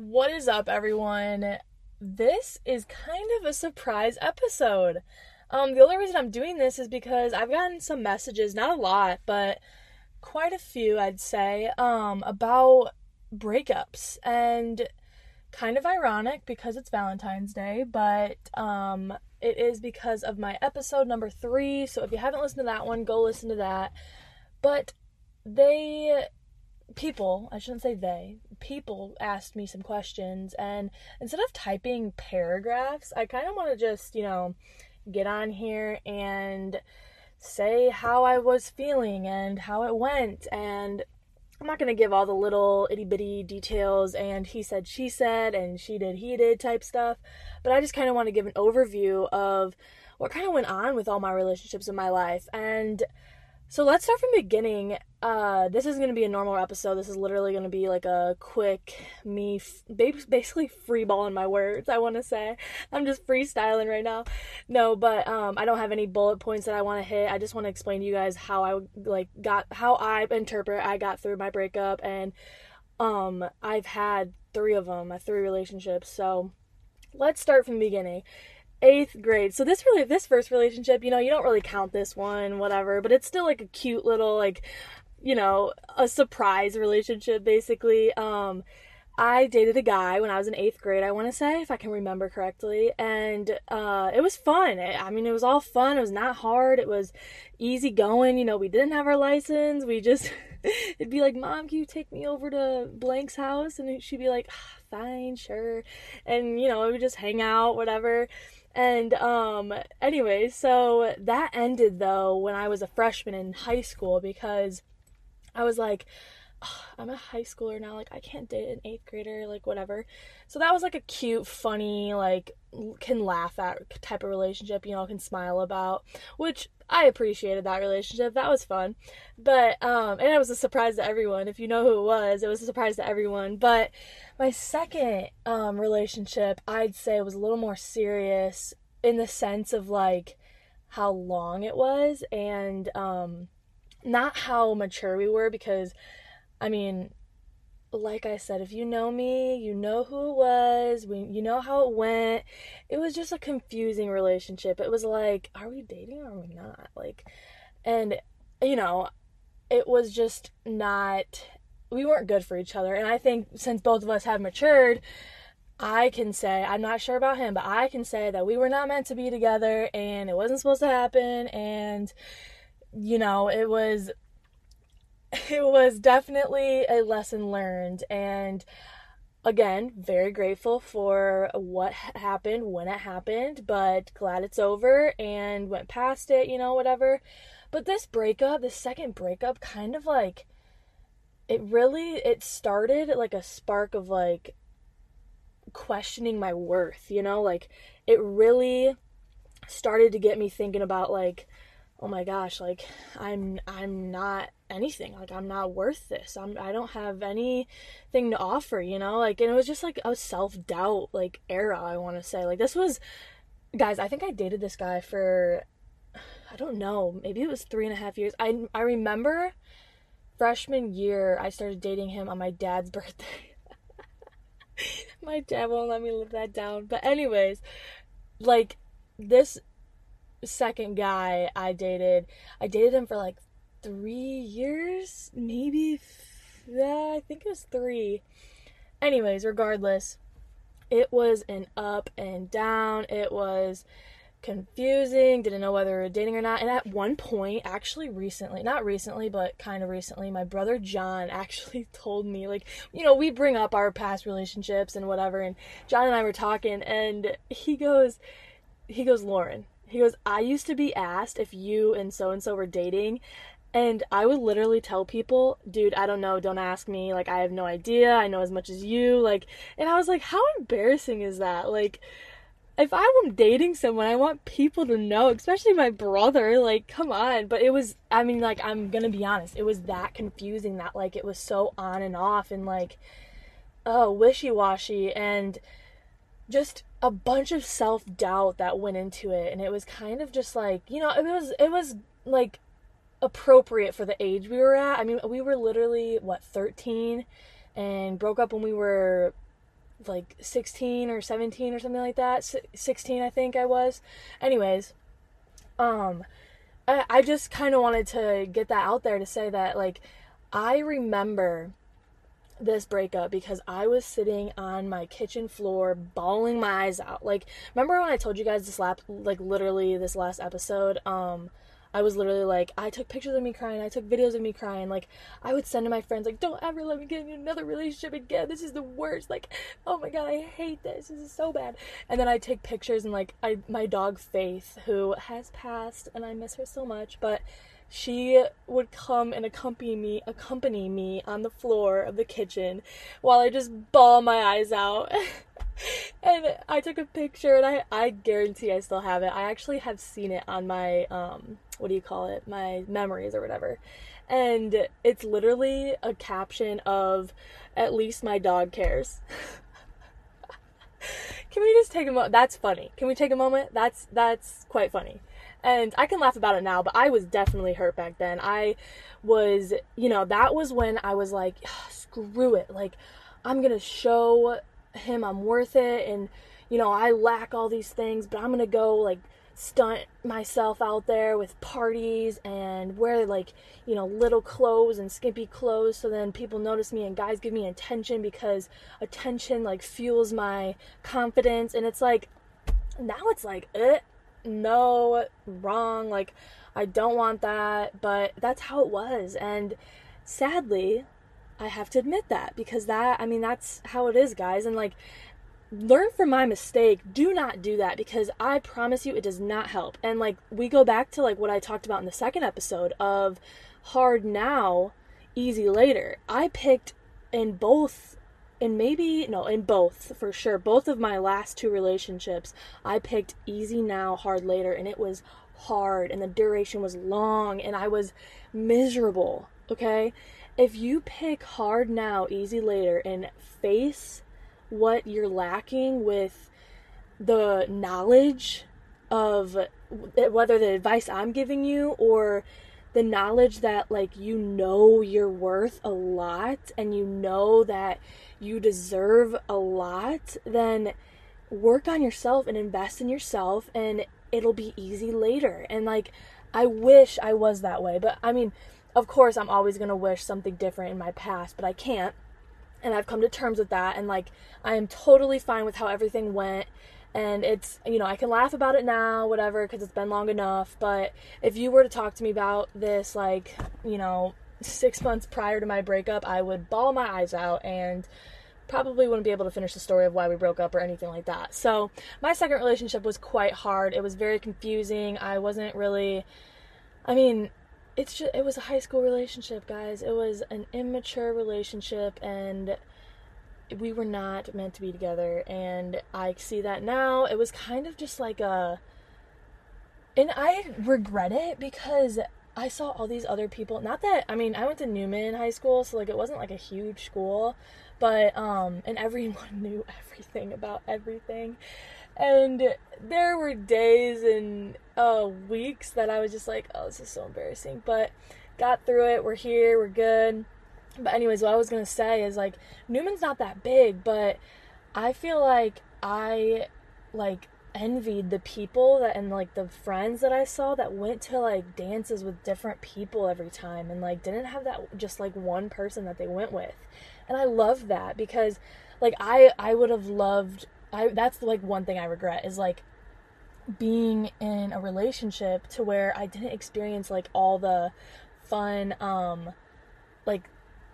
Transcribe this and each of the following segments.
What is up, everyone? This is kind of a surprise episode. Um, the only reason I'm doing this is because I've gotten some messages, not a lot, but quite a few, I'd say, um, about breakups. And kind of ironic because it's Valentine's Day, but um, it is because of my episode number three. So if you haven't listened to that one, go listen to that. But they people, I shouldn't say they, people asked me some questions and instead of typing paragraphs, I kind of want to just, you know, get on here and say how I was feeling and how it went and I'm not going to give all the little itty bitty details and he said, she said, and she did, he did type stuff, but I just kind of want to give an overview of what kind of went on with all my relationships in my life. And so let's start from the beginning. Uh, this is going to be a normal episode. This is literally going to be like a quick me, f- basically freeballing my words. I want to say I'm just freestyling right now. No, but um, I don't have any bullet points that I want to hit. I just want to explain to you guys how I like got how I interpret I got through my breakup, and um, I've had three of them, my three relationships. So let's start from the beginning eighth grade. So this really this first relationship, you know, you don't really count this one, whatever, but it's still like a cute little like, you know, a surprise relationship basically. Um I dated a guy when I was in eighth grade, I want to say, if I can remember correctly. And uh, it was fun. I mean, it was all fun. It was not hard. It was easy going. You know, we didn't have our license. We just, it'd be like, Mom, can you take me over to Blank's house? And she'd be like, ah, Fine, sure. And, you know, we would just hang out, whatever. And um anyway, so that ended though when I was a freshman in high school because I was like I'm a high schooler now, like I can't date an 8th grader, like whatever. So that was like a cute, funny, like can laugh at type of relationship, you know, can smile about, which I appreciated that relationship. That was fun. But um and it was a surprise to everyone. If you know who it was, it was a surprise to everyone. But my second um relationship, I'd say was a little more serious in the sense of like how long it was and um not how mature we were because I mean like I said, if you know me, you know who it was, we, you know how it went. It was just a confusing relationship. It was like, are we dating or are we not? Like, and, you know, it was just not, we weren't good for each other. And I think since both of us have matured, I can say, I'm not sure about him, but I can say that we were not meant to be together and it wasn't supposed to happen. And, you know, it was it was definitely a lesson learned and again very grateful for what happened when it happened but glad it's over and went past it you know whatever. But this breakup this second breakup kind of like it really it started like a spark of like questioning my worth you know like it really started to get me thinking about like oh my gosh like i'm i'm not anything. Like i'm not worth this. I'm i don't have anything to offer you know? Like and it was just like a self-doubt like era i want to say. Like this was guys i think i dated this guy for i don't know maybe it was three and a half years. I i remember freshman year i started dating him on my dad's birthday. My dad won't let me live that down. But anyways like this second guy I dated, I dated him for like three years, maybe. Yeah, I think it was three. Anyways, regardless, it was an up and down. It was confusing, didn't know whether we were dating or not. And at one point, actually recently, not recently, but kind of recently, my brother John actually told me, like, you know, we bring up our past relationships and whatever. And John and I were talking, and he goes, he goes, Lauren, he goes, I used to be asked if you and so and so were dating, and I would literally tell people, dude, I don't know, don't ask me. Like, I have no idea. I know as much as you. Like, and I was like, how embarrassing is that? Like, if I am dating someone, I want people to know, especially my brother. Like, come on. But it was, I mean, like, I'm gonna be honest, it was that confusing that, like, it was so on and off and, like, oh, wishy washy. And, just a bunch of self-doubt that went into it and it was kind of just like you know it was it was like appropriate for the age we were at i mean we were literally what 13 and broke up when we were like 16 or 17 or something like that. 16, I think I was. Anyways, um, I, I just kind of wanted to get that out there to say that, like, I remember this breakup because I was sitting on my kitchen floor bawling my eyes out. Like remember when I told you guys this lap like literally this last episode um I was literally like I took pictures of me crying, I took videos of me crying. Like I would send to my friends like don't ever let me get in another relationship again. This is the worst. Like oh my god, I hate this. This is so bad. And then I take pictures and like I my dog Faith who has passed and I miss her so much, but she would come and accompany me accompany me on the floor of the kitchen while I just bawl my eyes out. and I took a picture and I, I guarantee I still have it. I actually have seen it on my um what do you call it? My memories or whatever. And it's literally a caption of at least my dog cares. Can we just take a moment? That's funny. Can we take a moment? That's that's quite funny. And I can laugh about it now, but I was definitely hurt back then. I was, you know, that was when I was like, screw it. Like, I'm going to show him I'm worth it. And, you know, I lack all these things, but I'm going to go, like, stunt myself out there with parties and wear like you know little clothes and skimpy clothes so then people notice me and guys give me attention because attention like fuels my confidence and it's like now it's like eh, no, wrong, like I don't want that, but that's how it was. And sadly, I have to admit that because that, I mean, that's how it is, guys. And like, learn from my mistake. Do not do that because I promise you it does not help. And like, we go back to like what I talked about in the second episode of hard now, easy later. I picked in both and maybe no in both for sure. Both of my last two relationships i picked easy now hard later and it was hard and the duration was long and i was miserable okay? If you pick hard now easy later and face what you're lacking with the knowledge of whether the advice i'm giving you or the knowledge that like you know you're worth a lot and you know that you deserve a lot, then work on yourself and invest in yourself and it'll be easy later. And like I wish I was that way, but I mean, of course I'm always going to wish something different in my past, but I can't. And I've come to terms with that and like I am totally fine with how everything went and it's you know I can laugh about it now whatever because it's been long enough but if you were to talk to me about this like you know six months prior to my breakup, I would bawl my eyes out and probably wouldn't be able to finish the story of why we broke up or anything like that. So, my second relationship was quite hard. It was very confusing. I wasn't really I mean, it's just it was a high school relationship, guys. It was an immature relationship and we were not meant to be together and I see that now. It was kind of just like a and I regret it because I saw all these other people. Not that I mean, I went to Newman High School, so like it wasn't like a huge school, but um, and everyone knew everything about everything. And there were days and uh, weeks that I was just like, oh, this is so embarrassing. But got through it. We're here. We're good. But anyways, what I was gonna say is like Newman's not that big, but I feel like I like envied the people that and like the friends that I saw that went to like dances with different people every time and like didn't have that just like one person that they went with. And I love that because like I I would have loved I that's like one thing I regret is like being in a relationship to where I didn't experience like all the fun um like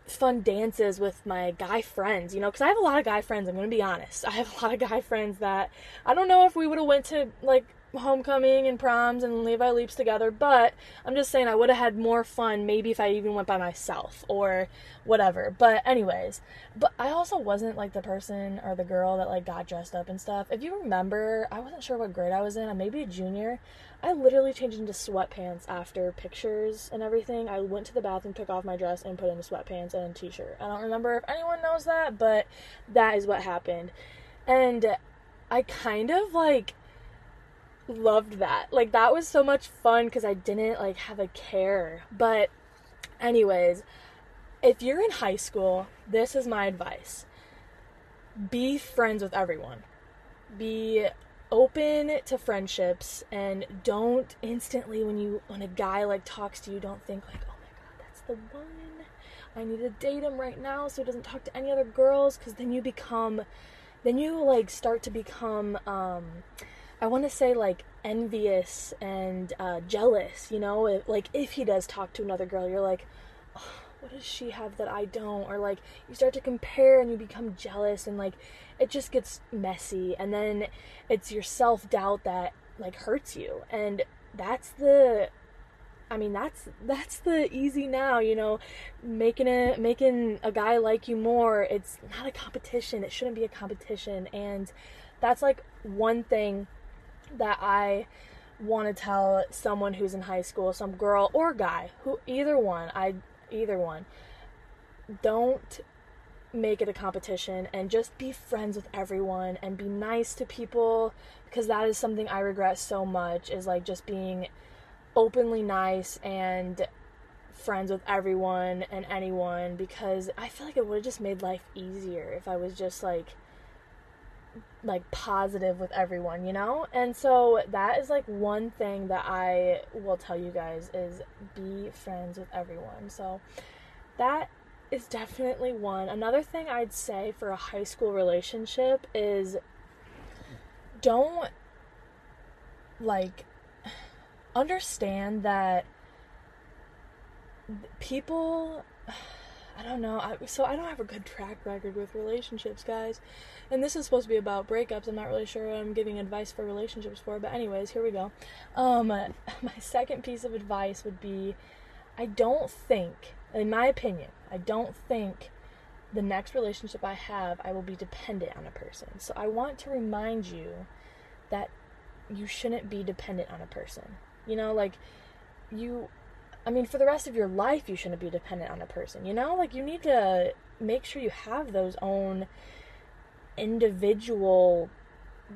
fun dances with my guy friends, you know, because I have a lot of guy friends. I'm gonna be honest. I have a lot of guy friends that I don't know if we would have went to like homecoming and proms and Levi Leaps together, but I'm just saying I would have had more fun maybe if I even went by myself or whatever. But anyways, but I also wasn't like the person or the girl that like got dressed up and stuff. If you remember, I wasn't sure what grade I was in. I maybe a junior. I literally changed into sweatpants after pictures and everything. I went to the bathroom, took off my dress, and put in sweatpants and a t-shirt. I don't remember if anyone knows that, but that is what happened. And I kind of like loved that. Like that was so much fun because I didn't like have a care. But anyways, if you're in high school, this is my advice. be friends with everyone. Be open to friendships and don't instantly when you when a guy like talks to you don't think like oh my god that's the one i need to date him right now so he doesn't talk to any other girls because then you become then you like start to become um i want to say like envious and uh, jealous you know if, like if he does talk to another girl you're like oh, what does she have that I don't? Or like you start to compare and you become jealous and like it just gets messy and then it's your self-doubt that like hurts you. And that's the I mean that's that's the easy now, you know, making it making a guy like you more. It's not a competition. It shouldn't be a competition and that's like one thing that I want to tell someone who's in high school, some girl or guy, who either one. I either one. Don't make it a competition and just be friends with everyone and be nice to people because that is something I regret so much is like just being openly nice and friends with everyone and anyone because I feel like it would have just made life easier if I was just like like positive with everyone, you know? And so that is like one thing that I will tell you guys is be friends with everyone. So that is definitely one. Another thing I'd say for a high school relationship is don't like understand that people I don't know. I, so I don't have a good track record with relationships, guys. And this is supposed to be about breakups. I'm not really sure what I'm giving advice for relationships for, but anyways, here we go. Um, my second piece of advice would be, I don't think, in my opinion, I don't think the next relationship I have, I will be dependent on a person. So I want to remind you that you shouldn't be dependent on a person. You know, like you I mean, for the rest of your life, you shouldn't be dependent on a person, you know? Like, you need to make sure you have those own individual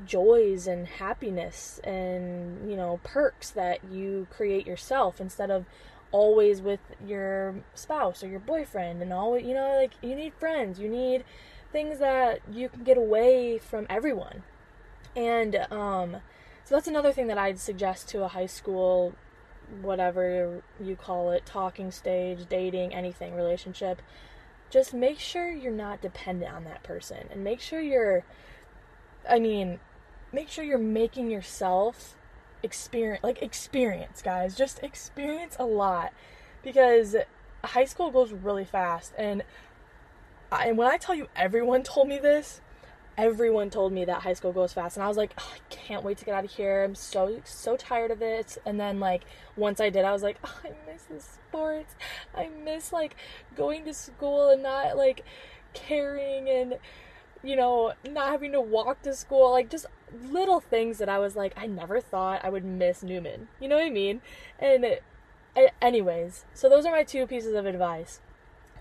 joys and happiness and, you know, perks that you create yourself instead of always with your spouse or your boyfriend and always, you know, like, you need friends, you need things that you can get away from everyone. And, um, so that's another thing that I'd suggest to a high school whatever you call it, talking stage, dating, anything, relationship, just make sure you're not dependent on that person. And make sure you're I mean, make sure you're making yourself experience like experience, guys. Just experience a lot. Because high school goes really fast. And I, and when I tell you everyone told me this, everyone told me that high school goes fast and i was like oh, i can't wait to get out of here. I'm so so tired of it. And then like once i did i was like oh, i miss the sports. I miss like going to school and not like caring and you know not having to walk to school. Like just little things that i was like i never thought i would miss newman. You know what i mean? And anyways so those are my two pieces of advice.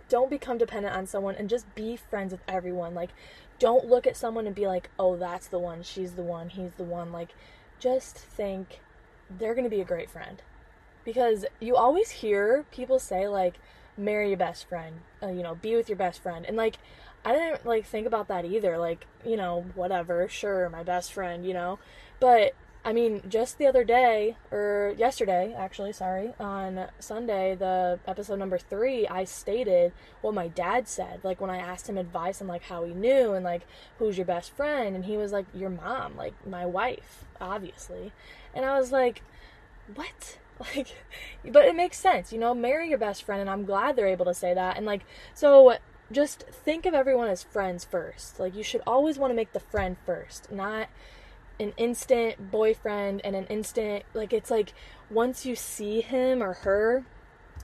Don't become dependent on someone and just be friends with everyone. Like don't look at someone and be like, oh, that's the one, she's the one, he's the one. Like, just think they're going to be a great friend. Because you always hear people say, like, marry your best friend, uh, you know, be with your best friend. And, like, I didn't, like, think about that either. Like, you know, whatever, sure, my best friend, you know. But I mean, just the other day, or yesterday, actually, sorry, on Sunday, the episode number three, I stated what my dad said. Like, when I asked him advice on, like, how he knew and, like, who's your best friend, and he was like, your mom, like, my wife, obviously. And I was like, what? Like, but it makes sense, you know, marry your best friend, and I'm glad they're able to say that. And, like, so just think of everyone as friends first. Like, you should always want to make the friend first, not an instant boyfriend and an instant like it's like once you see him or her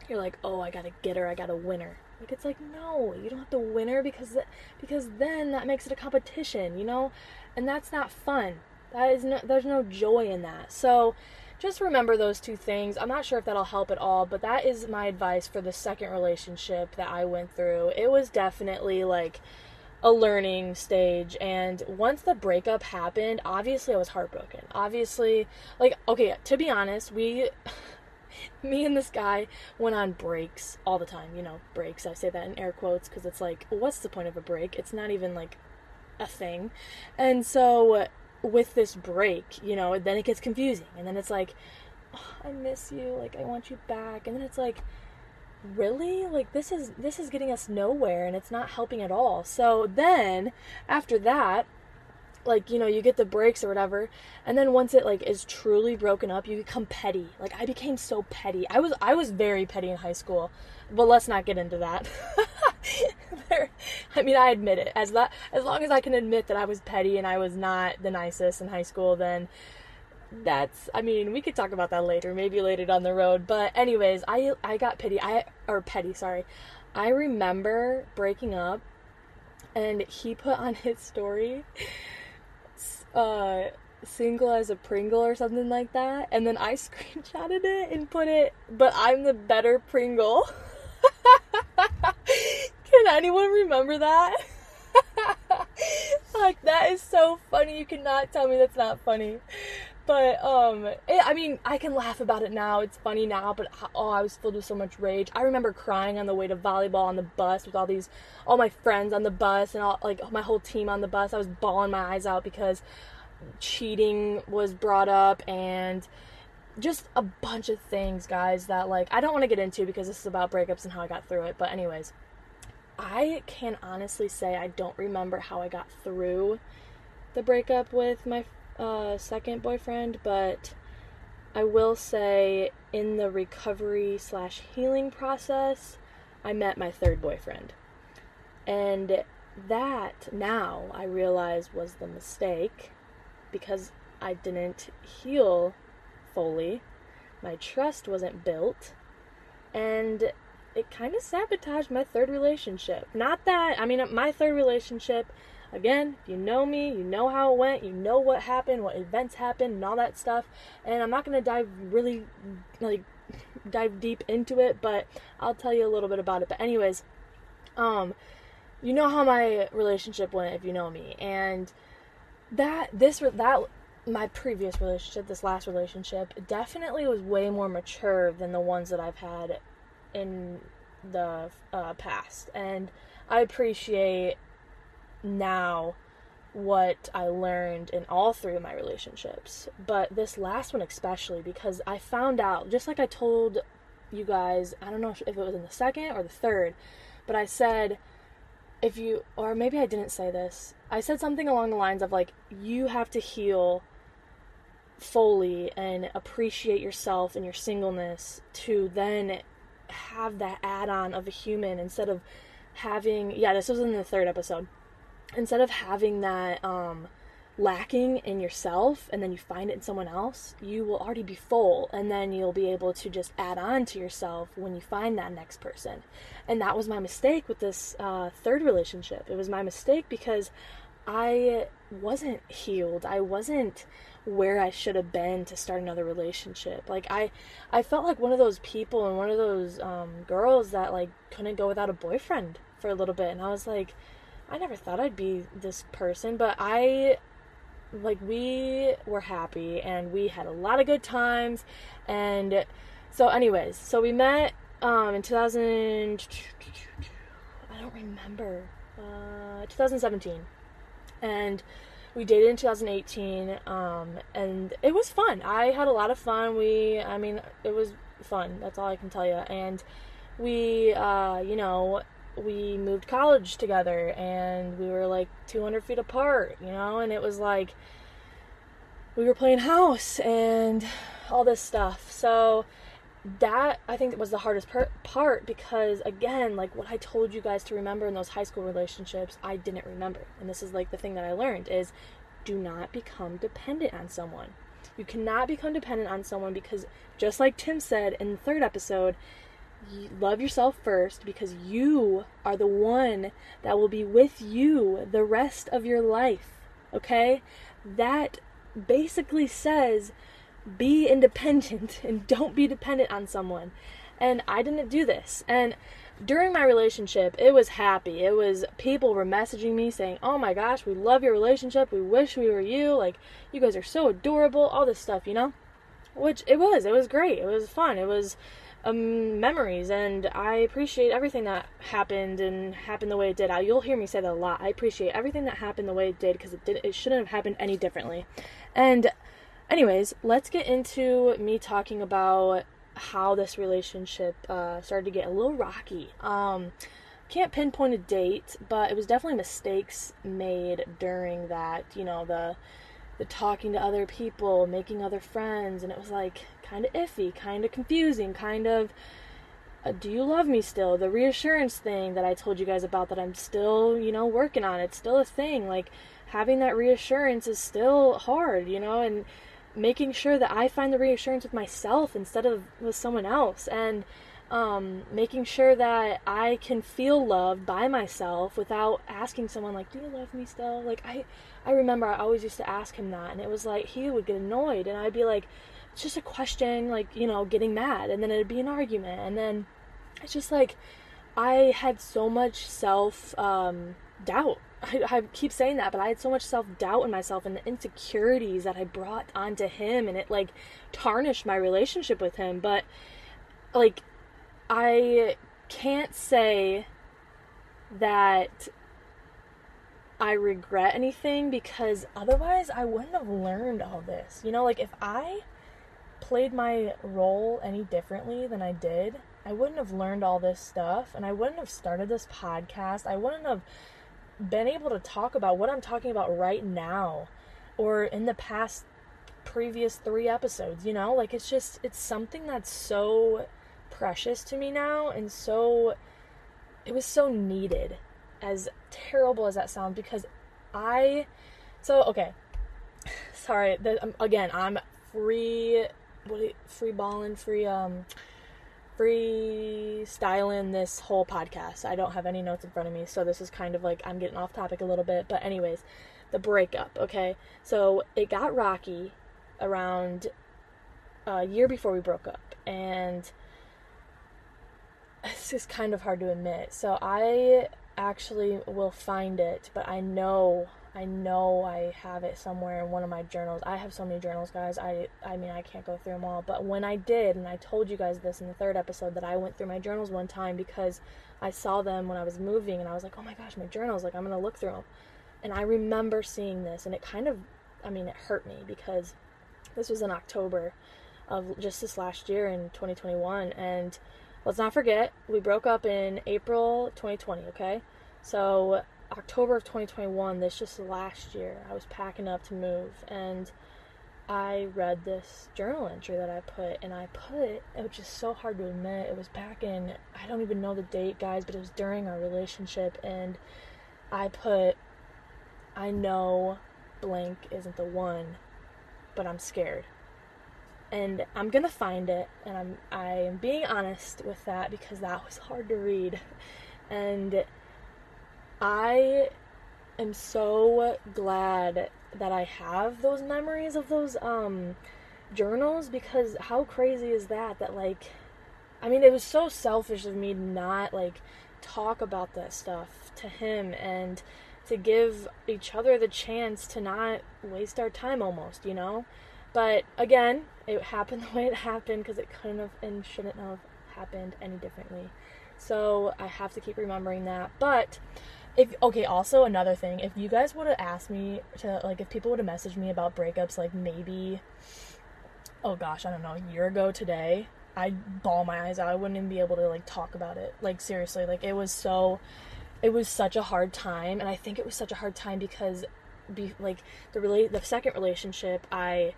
you're like oh i gotta get her i gotta win her. Like it's like no you don't have to win her because because then that makes it a competition you know? And that's not fun. That is no there's no joy in that. So just remember those two things. I'm not sure if that'll help at all but that is my advice for the second relationship that i went through. It was definitely like a learning stage and once the breakup happened obviously i was heartbroken obviously like okay to be honest we me and this guy went on breaks all the time you know breaks i say that in air quotes because it's like what's the point of a break it's not even like a thing. And so with this break, you know, then it gets confusing. And then it's like, oh, I miss you, like I want you back. And then it's like, really? Like this is this is getting us nowhere and it's not helping at all. So then after that, like you know you get the breaks or whatever and then once it like is truly broken up you become petty like i became so petty i was i was very petty in high school but let's not get into that there, i mean i admit it as that as long as i can admit that i was petty and i was not the nicest in high school then that's i mean we could talk about that later maybe later down the road but anyways i i got petty i or petty sorry i remember breaking up and he put on his story uh single as a Pringle or something like that. And then I screenshotted it and put it, but I'm the better Pringle. Can anyone remember that? like that is so funny. You cannot tell me that's not funny. But um it, I mean, I can laugh about it now. It's funny now, but oh, I was filled with so much rage. I remember crying on the way to volleyball on the bus with all these all my friends on the bus and all like my whole team on the bus. I was bawling my eyes out because cheating was brought up and just a bunch of things, guys, that like I don't want to get into because this is about breakups and how I got through it. But anyways, I can honestly say I don't remember how I got through the breakup with my uh, second boyfriend, but I will say in the recovery slash healing process, I met my third boyfriend. And that now I realize was the mistake because I didn't heal fully. My trust wasn't built. And it kind of sabotaged my third relationship. Not that, I mean, my third relationship, again, if you know me, you know how it went, you know what happened, what events happened, and all that stuff. And I'm not going to dive really, like, dive deep into it, but I'll tell you a little bit about it. But, anyways, um, you know how my relationship went if you know me. And that this that my previous relationship, this last relationship, definitely was way more mature than the ones that I've had in the uh, past, and I appreciate now what I learned in all three of my relationships. But this last one especially because I found out, just like I told you guys, I don't know if it was in the second or the third, but I said if you or maybe I didn't say this. I said something along the lines of like you have to heal fully and appreciate yourself and your singleness to then have that add-on of a human instead of having yeah, this was in the third episode. Instead of having that um lacking in yourself and then you find it in someone else, you will already be full and then you'll be able to just add on to yourself when you find that next person. And that was my mistake with this uh, third relationship. It was my mistake because I wasn't healed. I wasn't where I should have been to start another relationship. Like I I felt like one of those people and one of those um, girls that like couldn't go without a boyfriend for a little bit and I was like I never thought I'd be this person, but I like we were happy and we had a lot of good times. And so anyways so we met um in 2000 i don't remember uh 2017 and we dated in 2018 um and it was fun. I had a lot of fun. We i mean it was fun. That's all i can tell you and we uh you know we moved college together and we were like 200 feet apart, you know, and it was like we were playing house and all this stuff. So that I think was the hardest per- part because again, like what I told you guys to remember in those high school relationships, I didn't remember. And this is like the thing that I learned is do not become dependent on someone. You cannot become dependent on someone because just like Tim said in the third episode, love yourself first because you are the one that will be with you the rest of your life. Okay? That basically says be independent and don't be dependent on someone. And I didn't do this. And during my relationship, it was happy. It was people were messaging me saying, "Oh my gosh, we love your relationship. We wish we were you. Like you guys are so adorable." All this stuff, you know? Which it was. It was great. It was fun. It was um, memories and I appreciate everything that happened and happened the way it did. I, you'll hear me say that a lot. I appreciate everything that happened the way it did because it did it shouldn't have happened any differently. And anyways, let's get into me talking about how this relationship uh, started to get a little rocky. Um, can't pinpoint a date, but it was definitely mistakes made during that. You know the the talking to other people, making other friends, and it was like kind of iffy, kind of confusing, kind of uh, do you love me still? The reassurance thing that I told you guys about that I'm still, you know, working on. It's still a thing. Like having that reassurance is still hard, you know, and making sure that I find the reassurance with myself instead of with someone else and um, making sure that I can feel loved by myself without asking someone like, "Do you love me still?" Like I I remember I always used to ask him that and it was like he would get annoyed and I'd be like it's just a question, like, you know, getting mad, and then it'd be an argument, and then it's just like I had so much self um, doubt. I, I keep saying that, but I had so much self doubt in myself and the insecurities that I brought onto him, and it like tarnished my relationship with him. But like, I can't say that I regret anything because otherwise I wouldn't have learned all this. You know, like if I played my role any differently than I did, I wouldn't have learned all this stuff and I wouldn't have started this podcast. I wouldn't have been able to talk about what I'm talking about right now or in the past previous 3 episodes, you know? Like it's just it's something that's so precious to me now and so it was so needed as terrible as that sounds because I so okay sorry the, um, again I'm free what free balling, free um free styling this whole podcast. I don't have any notes in front of me, so this is kind of like I'm getting off topic a little bit. But anyways, the breakup, okay? So it got rocky around a year before we broke up, and this is kind of hard to admit. So I actually will find it, but I know I know I have it somewhere in one of my journals. I have so many journals, guys. I I mean, I can't go through them all, but when I did, and I told you guys this in the third episode that I went through my journals one time because I saw them when I was moving and I was like, "Oh my gosh, my journals, like I'm going to look through them." And I remember seeing this and it kind of I mean, it hurt me because this was in October of just this last year in 2021 and let's not forget, we broke up in April 2020, okay? So October of 2021, this just last year, I was packing up to move and I read this journal entry that I put, and I put it, which is so hard to admit, it was back in, I don't even know the date, guys, but it was during our relationship, and I put, I know blank isn't the one, but I'm scared. And I'm gonna find it, and I'm I am being honest with that because that was hard to read. And I am so glad that I have those memories of those um journals because how crazy is that that like I mean it was so selfish of me not like talk about that stuff to him and to give each other the chance to not waste our time almost, you know? But again, it happened the way it happened because it couldn't have and shouldn't have happened any differently. So I have to keep remembering that. But if okay also another thing if you guys would have asked me to like if people would have messaged me about breakups like maybe oh gosh i don't know a year ago today i'd bawl my eyes out i wouldn't even be able to like talk about it like seriously like it was so it was such a hard time and i think it was such a hard time because be like the relate the second relationship i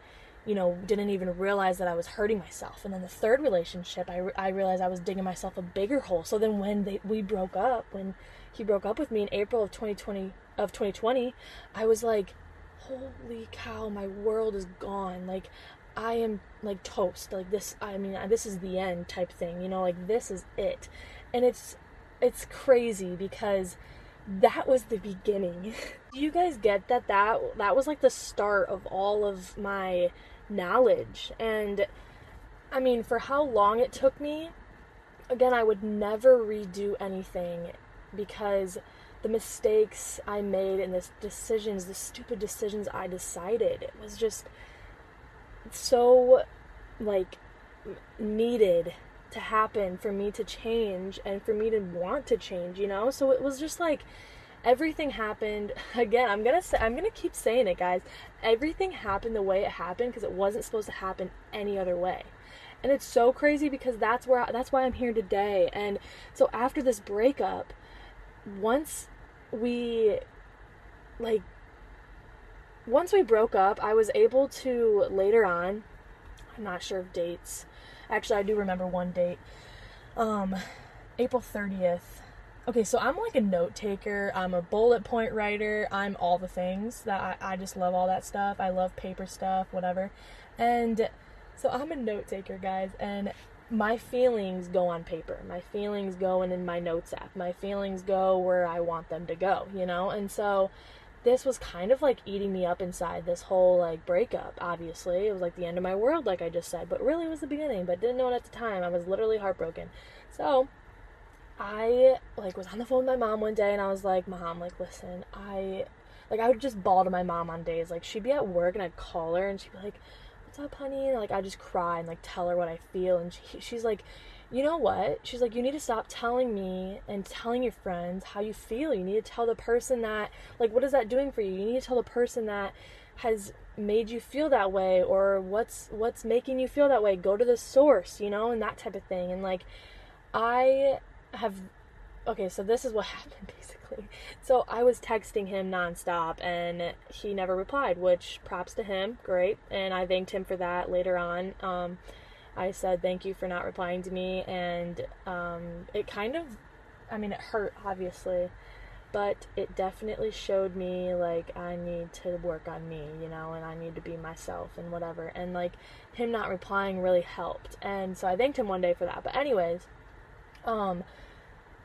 you know, didn't even realize that I was hurting myself. And then the third relationship, I, I realized I was digging myself a bigger hole. So then when they, we broke up, when he broke up with me in April of 2020 of 2020, I was like, holy cow, my world is gone. Like I am like toast. Like this I mean, this is the end type thing. You know, like this is it. And it's it's crazy because that was the beginning. Do you guys get that that that was like the start of all of my knowledge and I mean, for how long it took me, again, I would never redo anything because the mistakes I made and the decisions, the stupid decisions I decided, it was just so like needed to happen for me to change and for me to want to change, you know? So it was just like everything happened again i'm gonna say i'm gonna keep saying it guys. Everything happened the way it happened because it wasn't supposed to happen any other way. And it's so crazy because that's where that's why i'm here today. And so after this breakup once we like once we broke up i was able to later on i'm not sure of dates. Actually i do remember one date. Um april 30th okay so i'm like a note taker. I'm a bullet point writer. I'm all the things that I, I just love all that stuff. I love paper stuff whatever. And so i'm a note taker guys and my feelings go on paper. My feelings go in in my notes app. My feelings go where I want them to go, you know? And so this was kind of like eating me up inside this whole like breakup, obviously. It was like the end of my world, like I just said, but really it was the beginning, but didn't know it at the time. I was literally heartbroken. So I like was on the phone with my mom one day and I was like, Mom, like listen, I like I would just bawl to my mom on days. Like she'd be at work and I'd call her and she'd be like, what's up, honey? And like I just cry and like tell her what I feel, and she, she's like, you know what? She's like, you need to stop telling me and telling your friends how you feel. You need to tell the person that, like, what is that doing for you? You need to tell the person that has made you feel that way or what's what's making you feel that way go to the source you know and that type of thing and like i have okay so this is what happened basically so I was texting him nonstop and he never replied, which props to him, great. And I thanked him for that later on. Um, I said thank you for not replying to me, and um, it kind of, I mean, it hurt obviously, but it definitely showed me like I need to work on me, you know, and I need to be myself and whatever. And like him not replying really helped, and so I thanked him one day for that. But anyways, um,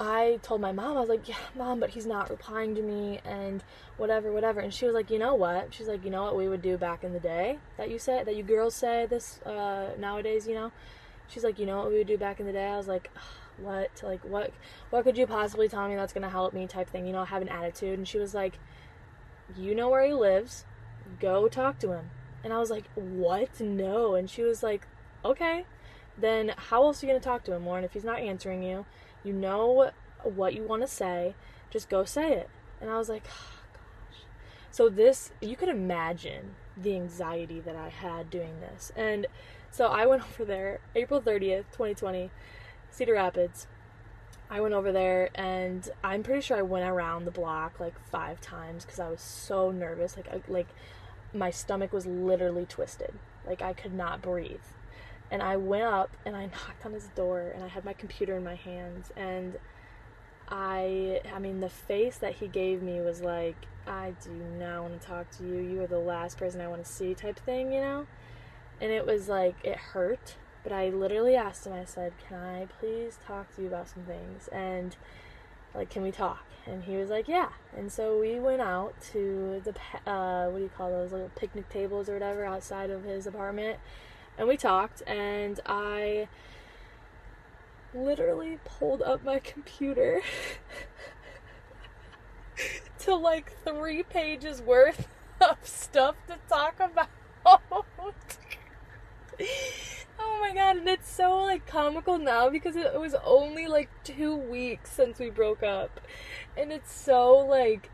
I told my mom, I was like, yeah, mom, but he's not replying to me and whatever, whatever. And she was like, you know what? She's like, you know what we would do back in the day that you say, that you girls say this uh, nowadays, you know? She's like, you know what we would do back in the day? I was like, what? Like, what, what could you possibly tell me that's going to help me type thing, you know, have an attitude. And she was like, you know where he lives. Go talk to him. And I was like, what? No. And she was like, okay. Then how else are you going to talk to him, Lauren, if he's not answering you? You know what you want to say, just go say it. And I was like, oh, gosh. So, this, you could imagine the anxiety that I had doing this. And so I went over there April 30th, 2020, Cedar Rapids. I went over there and I'm pretty sure I went around the block like five times because I was so nervous. Like, I, like my stomach was literally twisted. Like I could not breathe and I went up and I knocked on his door and I had my computer in my hands and I I mean the face that he gave me was like I do not want to talk to you. You are the last person I want to see type thing, you know? And it was like it hurt, but I literally asked him I said, "Can I please talk to you about some things?" And like, "Can we talk?" And he was like, "Yeah." And so we went out to the uh what do you call those little picnic tables or whatever outside of his apartment and we talked and I literally pulled up my computer to like three pages worth of stuff to talk about. oh my god, and it's so like comical now because it was only like two weeks since we broke up. And it's so like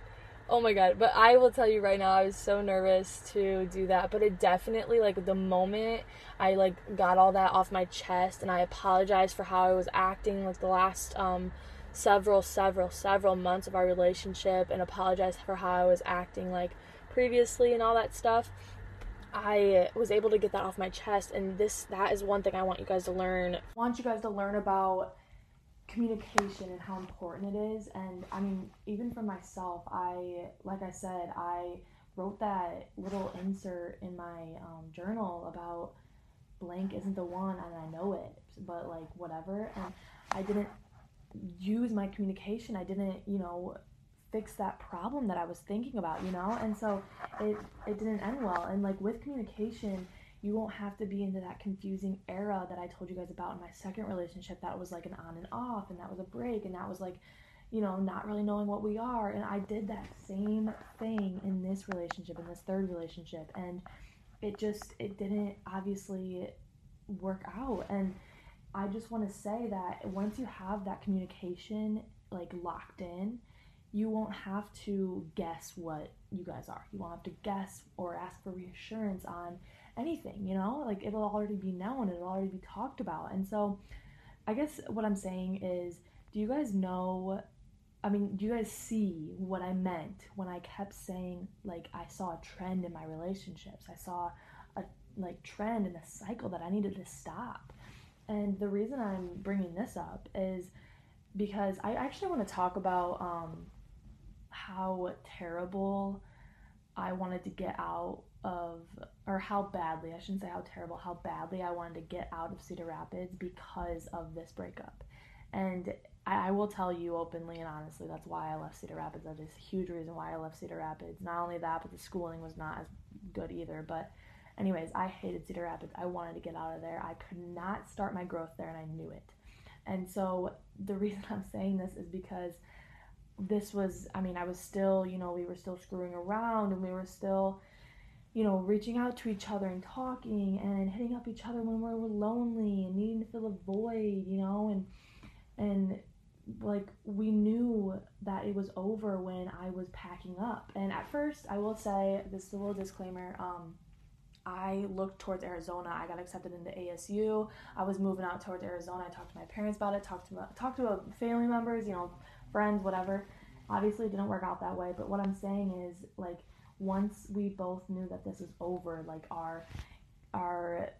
Oh my god, but I will tell you right now, I was so nervous to do that, but it definitely like the moment I like got all that off my chest and I apologized for how I was acting like the last um several several several months of our relationship and apologized for how I was acting like previously and all that stuff. I was able to get that off my chest and this that is one thing I want you guys to learn. I want you guys to learn about communication and how important it is and i mean even for myself i like i said i wrote that little insert in my um, journal about blank isn't the one and i know it but like whatever. And i didn't use my communication. I didn't you know fix that problem that i was thinking about you know? And so it it didn't end well. And like with communication you won't have to be into that confusing era that I told you guys about in my second relationship that was like an on and off and that was a break and that was like you know not really knowing what we are. And I did that same thing in this relationship in this third relationship. And it just it didn't obviously work out and I just want to say that once you have that communication like locked in, you won't have to guess what you guys are. You won't have to guess or ask for reassurance on anything, you know? Like it'll already be known, it'll already be talked about. And so I guess what I'm saying is do you guys know I mean, do you guys see what I meant when I kept saying like I saw a trend in my relationships? I saw a like trend in a cycle that I needed to stop. And the reason I'm bringing this up is because I actually want to talk about um, how terrible I wanted to get out of, or how badly, I shouldn't say how terrible, how badly I wanted to get out of Cedar Rapids because of this breakup. And I, I will tell you openly and honestly, that's why I left Cedar Rapids. That is a huge reason why I left Cedar Rapids. Not only that, but the schooling was not as good either. But, anyways, I hated Cedar Rapids. I wanted to get out of there. I could not start my growth there, and I knew it. And so, the reason I'm saying this is because this was, I mean, I was still, you know, we were still screwing around and we were still, you know, reaching out to each other and talking and hitting up each other when we were lonely and needing to fill a void, you know, and, and like we knew that it was over when I was packing up. And at first, I will say this is a little disclaimer. Um, I looked towards Arizona. I got accepted into ASU. I was moving out towards Arizona. I talked to my parents about it. Talked to my, talked to family members. You know, friends, whatever. Obviously, it didn't work out that way. But what I'm saying is, like, once we both knew that this was over, like our our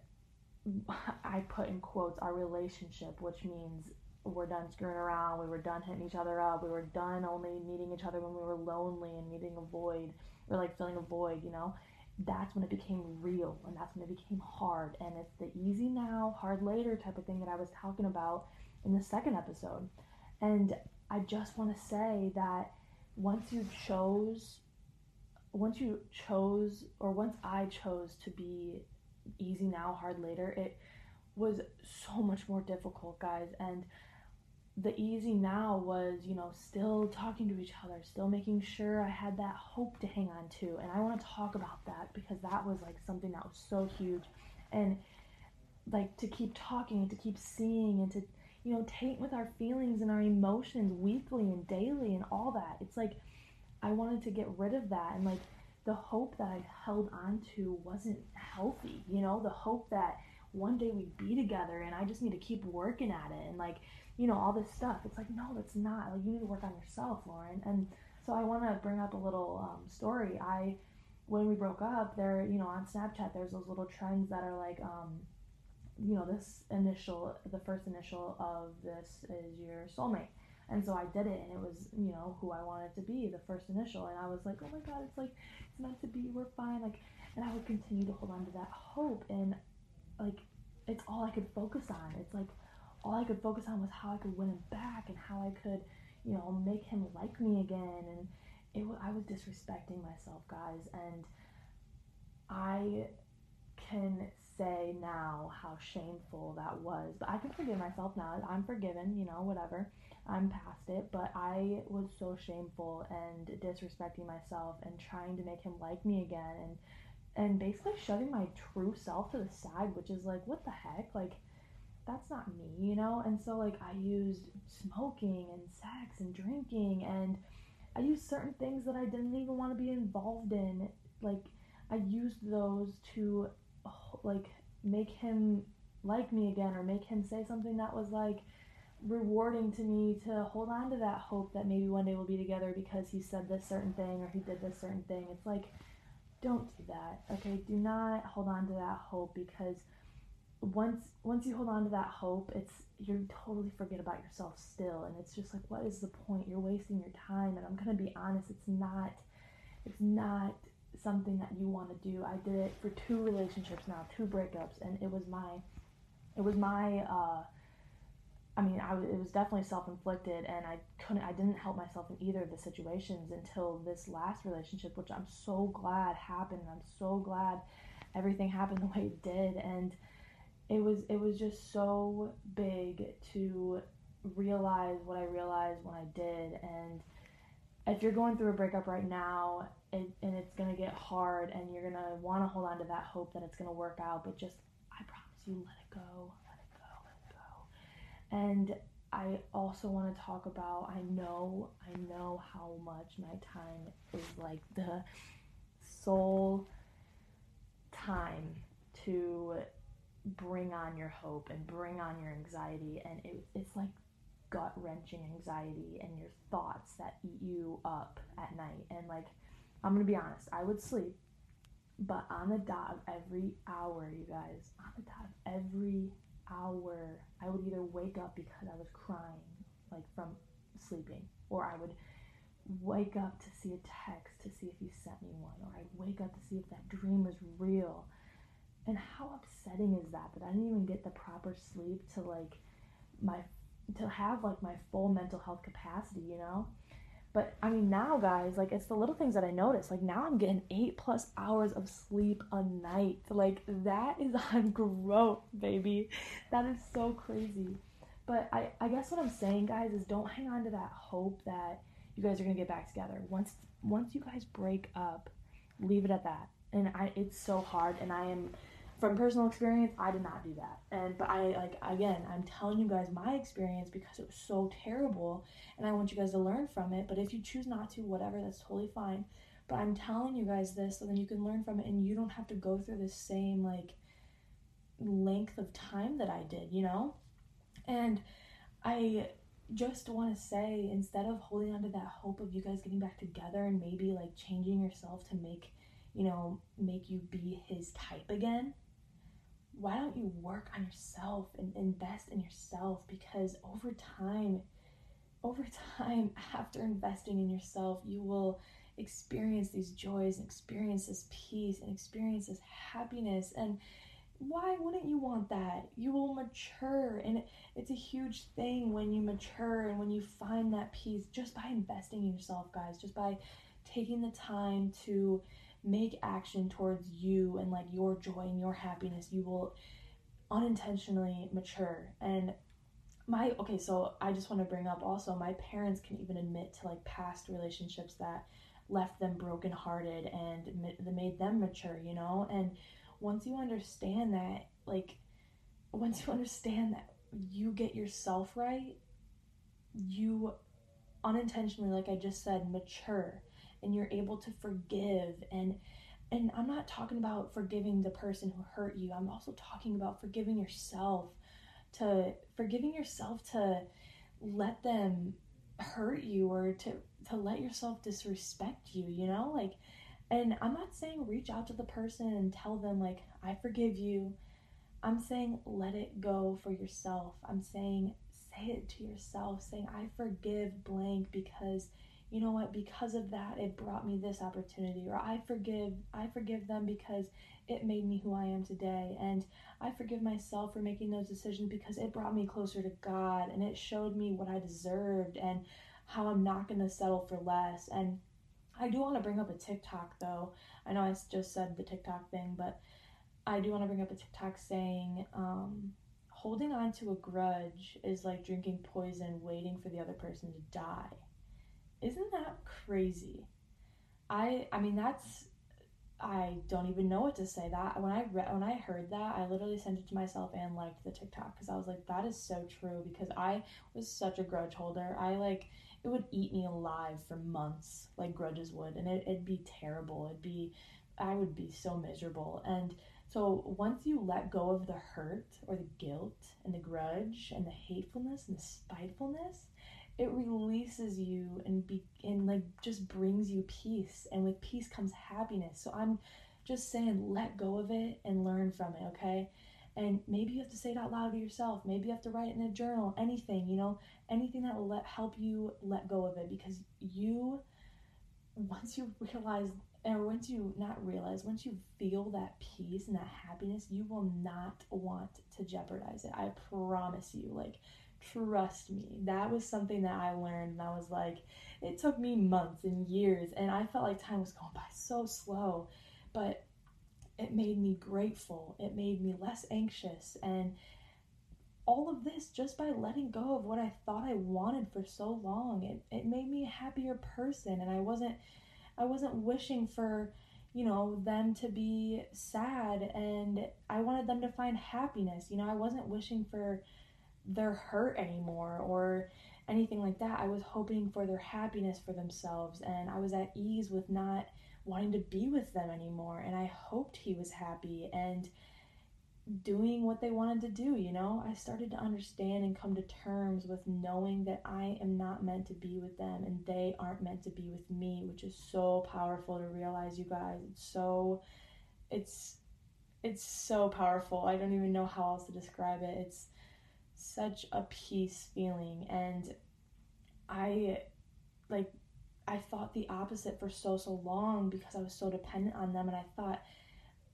I put in quotes our relationship, which means we're done screwing around, we were done hitting each other up, we were done only meeting each other when we were lonely and needing a void or like filling a void, you know. That's when it became real and that's when it became hard. And it's the easy now, hard later type of thing that I was talking about in the second episode. And I just want to say that once you chose, once you chose, or once I chose to be easy now, hard later, it was so much more difficult, guys. And the easy now was, you know, still talking to each other, still making sure I had that hope to hang on to. And I want to talk about that because that was like something that was so huge. And like to keep talking and to keep seeing and to you know, take with our feelings and our emotions weekly and daily and all that. It's like I wanted to get rid of that and like the hope that I held on to wasn't healthy, you know, the hope that one day we'd be together and I just need to keep working at it and like, you know, all this stuff. It's like, no, that's not. Like you need to work on yourself, Lauren. And so I want to bring up a little um, story. I when we broke up, there, you know, on Snapchat, there's those little trends that are like, um, you know, this initial, the first initial of this is your soulmate. And so I did it, and it was, you know, who I wanted to be, the first initial. And I was like, oh my God, it's like, it's meant to be, we're fine. Like, and I would continue to hold on to that hope. And, like, it's all I could focus on. It's like, all I could focus on was how I could win him back and how I could, you know, make him like me again. And it, I was disrespecting myself, guys. And I can say now how shameful that was. But I can forgive myself now. I'm forgiven, you know, whatever. I'm past it. But I was so shameful and disrespecting myself and trying to make him like me again and and basically shoving my true self to the side, which is like, what the heck? Like that's not me, you know? And so like I used smoking and sex and drinking and I used certain things that I didn't even want to be involved in. Like I used those to like make him like me again or make him say something that was like rewarding to me to hold on to that hope that maybe one day we'll be together because he said this certain thing or he did this certain thing. It's like don't do that. Okay? Do not hold on to that hope because once once you hold on to that hope, it's you totally forget about yourself still and it's just like what is the point? You're wasting your time and I'm going to be honest, it's not it's not something that you want to do. I did it for two relationships now, two breakups, and it was my, it was my, uh, I mean, I it was definitely self-inflicted, and I couldn't, I didn't help myself in either of the situations until this last relationship, which I'm so glad happened. I'm so glad everything happened the way it did, and it was, it was just so big to realize what I realized when I did, and if you're going through a breakup right now and, and it's going to get hard and you're going to want to hold on to that hope that it's going to work out but just i promise you let it go let it go let it go. And I also want to talk about I know I know how much my time is like the sole time to bring on your hope and bring on your anxiety and it, it's like gut wrenching anxiety and your thoughts that eat you up at night. And like I'm gonna be honest I would sleep but on the dot of every hour you guys. On the dot of every hour. I would either wake up because I was crying like from sleeping or I would wake up to see a text to see if you sent me one or I'd wake up to see if that dream was real and how upsetting is that that I didn't even get the proper sleep to like my to have like my full mental health capacity, you know? But I mean now guys, like it's the little things that I notice. Like now I'm getting 8 plus hours of sleep a night. Like that is on growth, baby. That is so crazy. But I I guess what I'm saying guys is don't hang on to that hope that you guys are going to get back together. Once once you guys break up, leave it at that. And I it's so hard and I am from personal experience, I did not do that. And but I like again, I'm telling you guys my experience because it was so terrible and I want you guys to learn from it. But if you choose not to, whatever, that's totally fine. But I'm telling you guys this so then you can learn from it and you don't have to go through the same like length of time that I did, you know? And I just want to say instead of holding on to that hope of you guys getting back together and maybe like changing yourself to make you know make you be his type again why don't you work on yourself and invest in yourself? Because over time, over time, after investing in yourself, you will experience these joys and experience this peace and experience this happiness. And why wouldn't you want that? You will mature, and it's a huge thing when you mature and when you find that peace just by investing in yourself, guys, just by taking the time to make action towards you and like your joy and your happiness, you will unintentionally mature. And my okay, so I just want to bring up also my parents can even admit to like past relationships that left them brokenhearted and made them mature, you know? And once you understand that, like, once you understand that you get yourself right, you unintentionally, like I just said, mature and you're able to forgive and and I'm not talking about forgiving the person who hurt you. I'm also talking about forgiving yourself to forgiving yourself to let them hurt you or to to let yourself disrespect you, you know? Like and I'm not saying reach out to the person and tell them like I forgive you. I'm saying let it go for yourself. I'm saying say it to yourself saying I forgive blank because you know what because of that it brought me this opportunity or i forgive i forgive them because it made me who i am today. And i forgive myself for making those decisions because it brought me closer to god and it showed me what i deserved and how i'm not going to settle for less. And i do want to bring up a tiktok though. I know i just said the tiktok thing but i do want to bring up a tiktok saying um, holding on to a grudge is like drinking poison waiting for the other person to die isn't that crazy? I I mean that's I don't even know what to say. That when I read when I heard that, I literally sent it to myself and liked the TikTok because I was like, that is so true. Because I was such a grudge holder. I like it would eat me alive for months, like grudges would, and it, it'd be terrible. It'd be I would be so miserable. And so once you let go of the hurt or the guilt and the grudge and the hatefulness and the spitefulness, it releases you and be and like just brings you peace and with peace comes happiness. So i'm just saying let go of it and learn from it okay? And maybe you have to say it out loud to yourself. Maybe you have to write it in a journal anything you know? Anything that will let help you let go of it because you once you realize or once you not realize once you feel that peace and that happiness you will not want to jeopardize it. I promise you like Trust me, that was something that I learned, and I was like, it took me months and years, and I felt like time was going by so slow, but it made me grateful, it made me less anxious, and all of this just by letting go of what I thought I wanted for so long. It, it made me a happier person, and I wasn't I wasn't wishing for you know them to be sad and I wanted them to find happiness. You know, I wasn't wishing for their hurt anymore or anything like that. I was hoping for their happiness for themselves and I was at ease with not wanting to be with them anymore and I hoped he was happy and doing what they wanted to do, you know? I started to understand and come to terms with knowing that I am not meant to be with them and they aren't meant to be with me, which is so powerful to realize, you guys. It's so it's it's so powerful. I don't even know how else to describe it. It's such a peace feeling and I like I thought the opposite for so so long because I was so dependent on them and I thought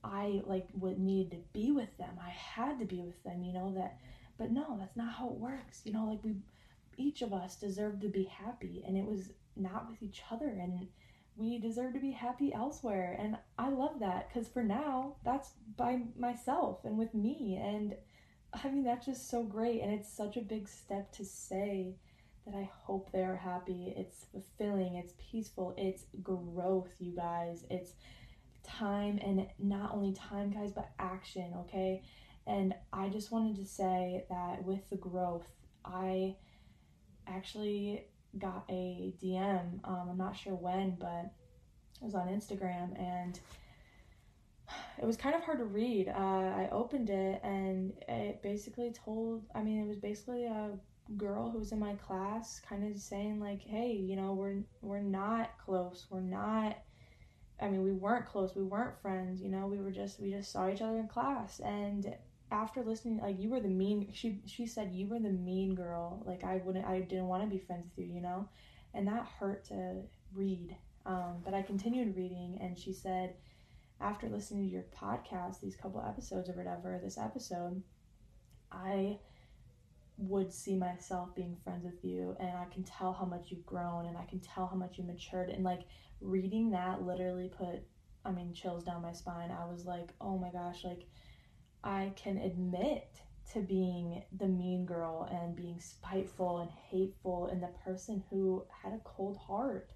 I like would need to be with them. I had to be with them, you know that but no, that's not how it works. You know, like we each of us deserve to be happy and it was not with each other and we deserve to be happy elsewhere and I love that cuz for now that's by myself and with me and I mean that's just so great and it's such a big step to say that I hope they are happy. It's fulfilling, it's peaceful, it's growth, you guys. It's time and not only time, guys, but action, okay? And I just wanted to say that with the growth, I actually got a DM. Um, I'm not sure when, but it was on Instagram and it was kind of hard to read. Uh, I opened it and it basically told, I mean, it was basically a girl who was in my class kind of saying like, "Hey, you know, we're we're not close. We're not I mean, we weren't close. We weren't friends, you know. We were just we just saw each other in class and after listening like you were the mean she she said you were the mean girl. Like I wouldn't I didn't want to be friends with you, you know? And that hurt to read. Um, but I continued reading and she said after listening to your podcast, these couple episodes or whatever, this episode, I would see myself being friends with you and I can tell how much you've grown and I can tell how much you matured and like reading that literally put I mean chills down my spine. I was like, "Oh my gosh, like I can admit to being the mean girl and being spiteful and hateful and the person who had a cold heart.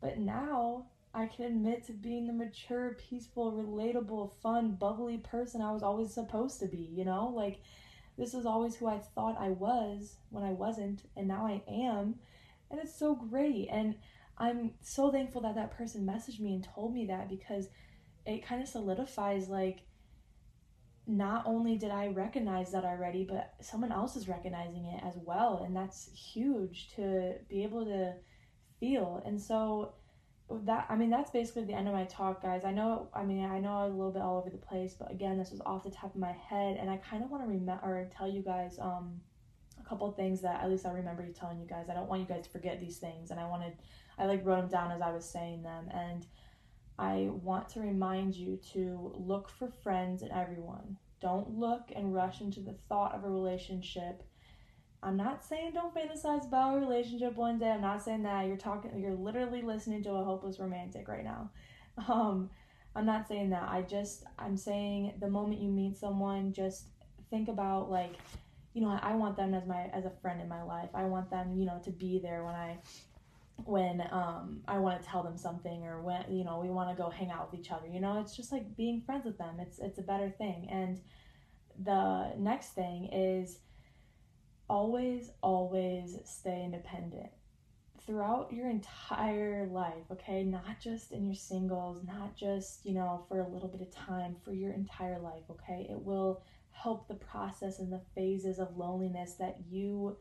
But now I can admit to being the mature, peaceful, relatable, fun, bubbly person I was always supposed to be, you know? Like this is always who I thought I was when I wasn't, and now I am. And it's so great. And I'm so thankful that that person messaged me and told me that because it kind of solidifies like, not only did I recognize that already, but someone else is recognizing it as well. And that's huge to be able to feel. And so, that I mean that's basically the end of my talk, guys. I know I mean I know I was a little bit all over the place, but again, this was off the top of my head, and I kind of want to remember or tell you guys um a couple things that at least I remember you telling you guys. I don't want you guys to forget these things, and I wanted I like wrote them down as I was saying them, and I want to remind you to look for friends in everyone. Don't look and rush into the thought of a relationship I'm not saying don't fantasize about a relationship one day. I'm not saying that. You're talking you're literally listening to a hopeless romantic right now. Um I'm not saying that. I just I'm saying the moment you meet someone, just think about like, you know, I want them as my as a friend in my life. I want them, you know, to be there when I when um I want to tell them something or when you know we want to go hang out with each other. You know, it's just like being friends with them. It's it's a better thing. And the next thing is always, always stay independent throughout your entire life, okay? Not just in your singles, not just, you know, for a little bit of time, for your entire life, okay? It will help the process and the phases of loneliness that you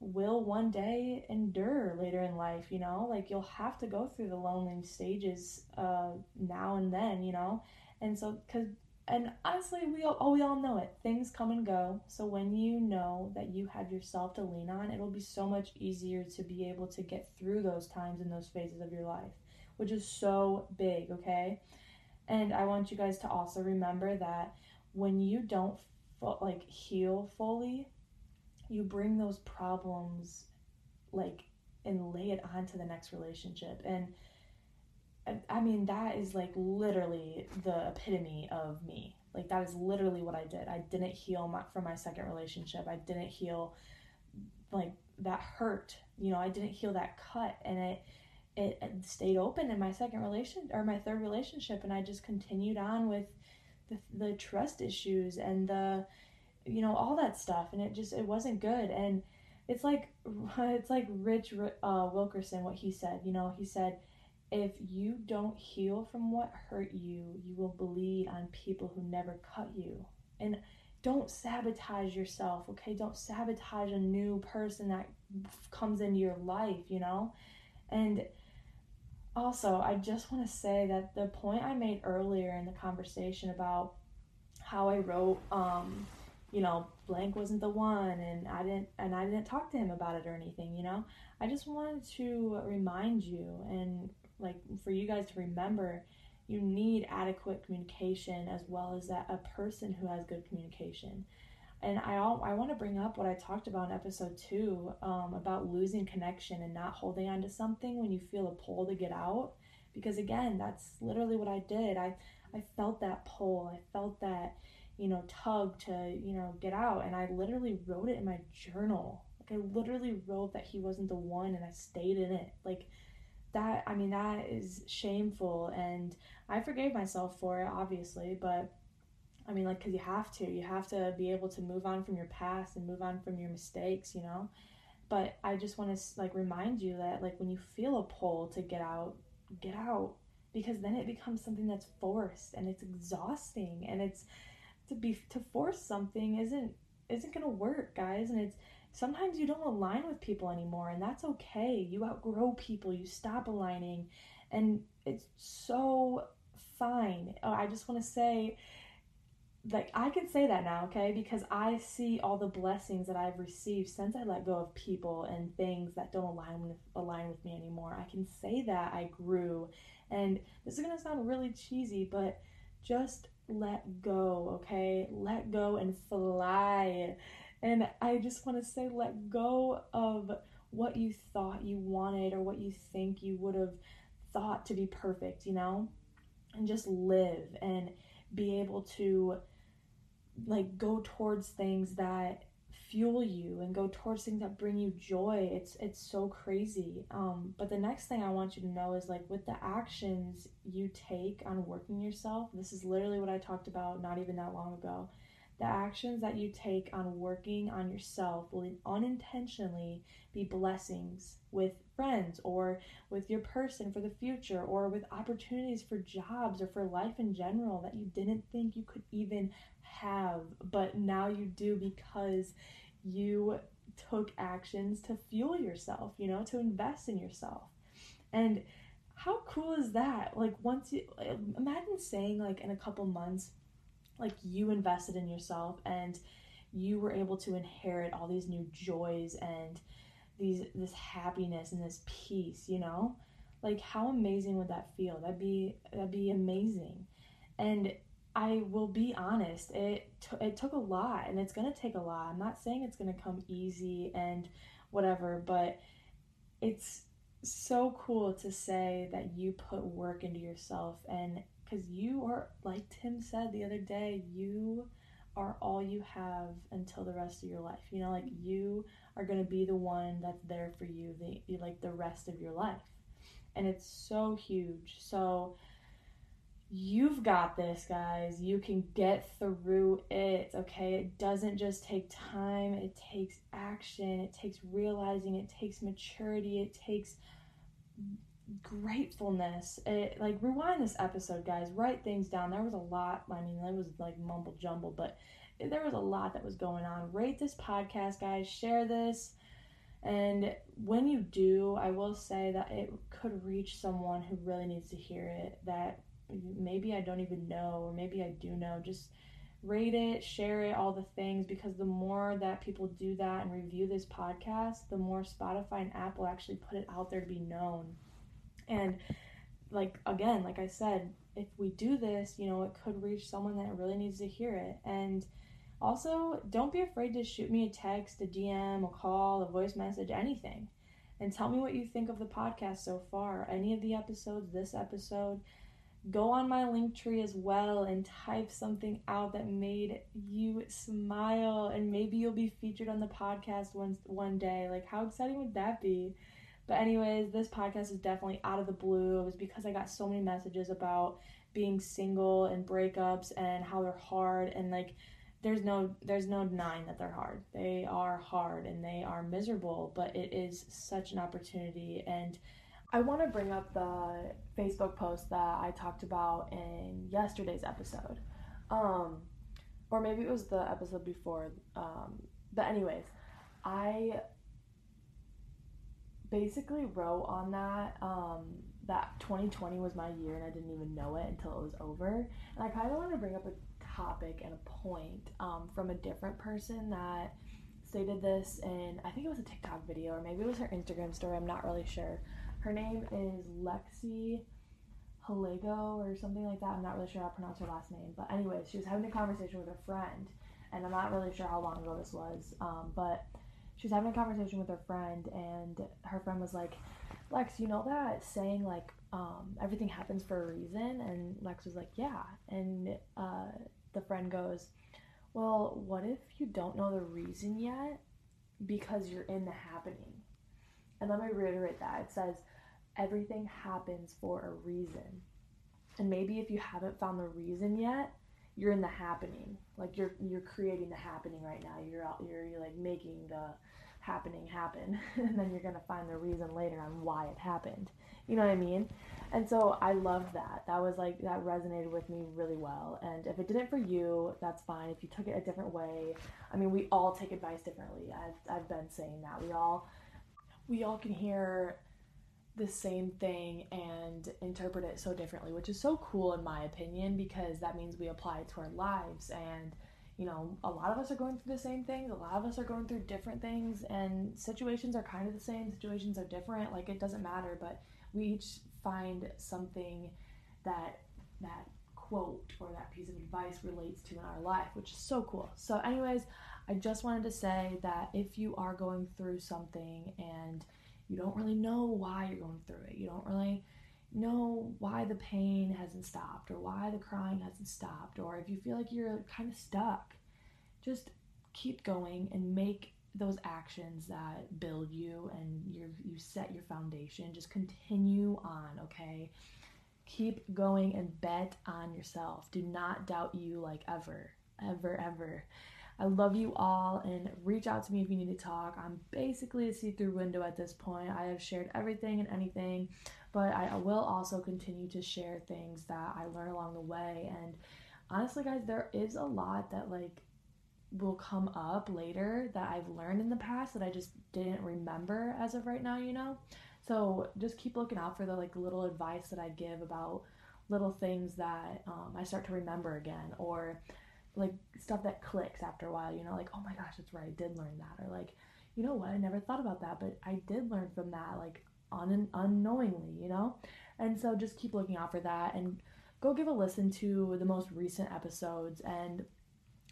will one day endure later in life, you know? Like you'll have to go through the lonely stages uh now and then, you know? And so cuz and honestly, we all, oh, we all know it. Things come and go. So when you know that you have yourself to lean on, it'll be so much easier to be able to get through those times and those phases of your life, which is so big, okay? And I want you guys to also remember that when you don't like heal fully, you bring those problems like and lay it onto the next relationship. And I mean, that is like literally the epitome of me. Like that is literally what I did. I didn't heal my, from my second relationship. I didn't heal like that hurt. You know, I didn't heal that cut, and it it, stayed open in my second relation or my third relationship, and I just continued on with the the trust issues and the you know, all that stuff. And it just, it wasn't good. And it's like, it's like Rich uh, Wilkerson, what he said, you know, he said, if you don't heal from what hurt you, you will bleed on people who never cut you. And don't sabotage yourself, okay? Don't sabotage a new person that comes into your life, you know? And also, I just want to say that the point I made earlier in the conversation about how I wrote, um, you know, blank wasn't the one, and I didn't, and I didn't talk to him about it or anything, you know. I just wanted to remind you, and like for you guys to remember, you need adequate communication as well as that a person who has good communication. And I I want to bring up what I talked about in episode two um, about losing connection and not holding on to something when you feel a pull to get out. Because again, that's literally what I did. I I felt that pull. I felt that you know tug to you know get out, and I literally wrote it in my journal. Like I literally wrote that he wasn't the one, and I stayed in it. Like that. I mean that is shameful, and I forgave myself for it, obviously, but I mean, like, because you have to. You have to be able to move on from your past and move on from your mistakes, you know? But I just want to, like, remind you that, like, when you feel a pull to get out, get out. Because then it becomes something that's forced and it's exhausting. And it's, to be, to force something isn't, isn't going to work, guys. And it's, sometimes you don't align with people anymore. And that's okay. You outgrow people, you stop aligning. And it's so fine. Oh, I just want to say, like I can say that now, okay? Because I see all the blessings that I've received since I let go of people and things that don't align with align with me anymore. I can say that I grew. And this is going to sound really cheesy, but just let go, okay? Let go and fly. And I just want to say let go of what you thought you wanted or what you think you would have thought to be perfect, you know? And just live and be able to like go towards things that fuel you and go towards things that bring you joy it's it's so crazy um but the next thing i want you to know is like with the actions you take on working yourself this is literally what i talked about not even that long ago the actions that you take on working on yourself will unintentionally be blessings with friends or with your person for the future or with opportunities for jobs or for life in general that you didn't think you could even have, but now you do because you took actions to fuel yourself, you know, to invest in yourself. And how cool is that? Like, once you imagine saying, like, in a couple months, like, you invested in yourself and you were able to inherit all these new joys and these this happiness and this peace, you know? Like how amazing would that feel? That'd be that'd be amazing. And I will be honest, it t- it took a lot and it's going to take a lot. I'm not saying it's going to come easy and whatever, but it's so cool to say that you put work into yourself and cuz you are like Tim said the other day, you are all you have until the rest of your life. You know, like you are going to be the one that's there for you the like the rest of your life. And it's so huge. So you've got this, guys. You can get through it, okay? It doesn't just take time, it takes action, it takes realizing, it takes maturity, it takes gratefulness. It like rewind this episode, guys. Write things down. There was a lot. I mean, it was like mumble jumble, but there was a lot that was going on. Rate this podcast, guys. Share this. And when you do, I will say that it could reach someone who really needs to hear it that maybe I don't even know, or maybe I do know. Just rate it, share it, all the things, because the more that people do that and review this podcast, the more Spotify and Apple actually put it out there to be known. And like again, like I said, if we do this, you know, it could reach someone that really needs to hear it. And also, don't be afraid to shoot me a text, a DM, a call, a voice message, anything. And tell me what you think of the podcast so far. Any of the episodes, this episode, go on my link tree as well and type something out that made you smile and maybe you'll be featured on the podcast once one day like how exciting would that be but anyways this podcast is definitely out of the blue it was because i got so many messages about being single and breakups and how they're hard and like there's no there's no denying that they're hard. They are hard and they are miserable, but it is such an opportunity and I want to bring up the Facebook post that I talked about in yesterday's episode. Um or maybe it was the episode before um but anyways, I basically wrote on that um that 2020 was my year and I didn't even know it until it was over. And I kind of want to bring up a topic and a point um, from a different person that stated this in I think it was a TikTok video or maybe it was her Instagram story. I'm not really sure. Her name is Lexi Halego or something like that. I'm not really sure how to pronounce her last name. But anyways, she was having a conversation with a friend, and I'm not really sure how long ago this was. Um, but she was having a conversation with her friend, and her friend was like, "Lex, you know that saying like um, everything happens for a reason?" And Lex was like, "Yeah." And uh, the friend goes, Well, what if you don't know the reason yet because you're in the happening? And let me reiterate that. It says, Everything happens for a reason. And maybe if you haven't found the reason yet, you're in the happening. Like you're you're creating the happening right now. You're out you're, you're like making the happening happen and then you're going to find the reason later on why it happened. You know what I mean? And so I loved that. That was like, that resonated with me really well. And if it didn't for you, that's fine. If you took it a different way, I mean, we all take advice differently. I've, I've been saying that. We all, we all can hear the same thing and interpret it so differently, which is so cool in my opinion because that means we apply it to our lives and you know, a lot of us are going through the same things, a lot of us are going through different things and situations are kind of the same, situations are different, like it doesn't matter, but we each find something that that quote or that piece of advice relates to in our life, which is so cool. So, anyways, I just wanted to say that if you are going through something and you don't really know why you're going through it, you don't really know why the pain hasn't stopped or why the crying hasn't stopped, or if you feel like you're kind of stuck, just keep going and make those actions that build you and you you set your foundation. Just continue on okay? Keep going and bet on yourself. Do not doubt you like ever ever ever i love you all and reach out to me if you need to talk. I'm basically a see-through window at this point. I have shared everything and anything but i will also continue to share things that i learn along the way. And honestly guys there is a lot that like will come up later that I've learned in the past that I just didn't remember as of right now, you know? So just keep looking out for the like little advice that I give about little things that um, I start to remember again or like stuff that clicks after a while, you know, like, oh my gosh, that's right, I did learn that. Or like, you know what, I never thought about that, but I did learn from that, like on un- unknowingly, you know? And so just keep looking out for that and go give a listen to the most recent episodes and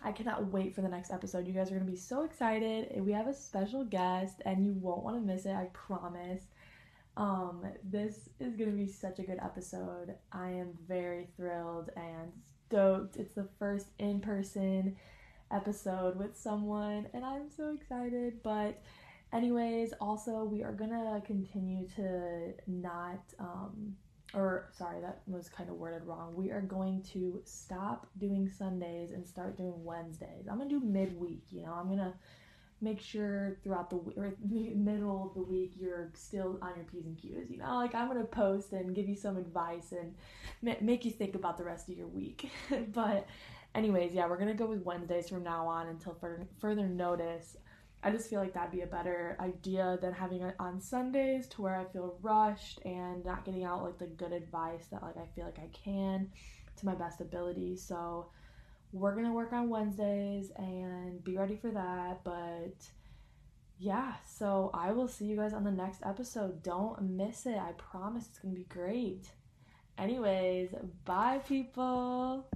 I cannot wait for the next episode. You guys are to be so excited. We have a special guest and you won't want to miss it, I promise. Um, this is to be such a good episode. I am very thrilled and stoked. It's the first in person episode with someone, and I'm so excited. But, anyways, also, we are to continue to not. Um, or sorry, that was kind of worded wrong. We are going to stop doing Sundays and start doing Wednesdays. I'm gonna do midweek. You know, I'm gonna make sure throughout the or middle of the week you're still on your p's and q's. You know, like I'm gonna post and give you some advice and make you think about the rest of your week. but, anyways, yeah, we're gonna go with Wednesdays from now on until further further notice. I just feel like that'd be a better idea than having it on Sundays to where I feel rushed and not getting out like the good advice that like I feel like I can to my best ability. So we're going to work on Wednesdays and be ready for that, but yeah, so I will see you guys on the next episode. Don't miss it. I promise it's going to be great. Anyways, bye people.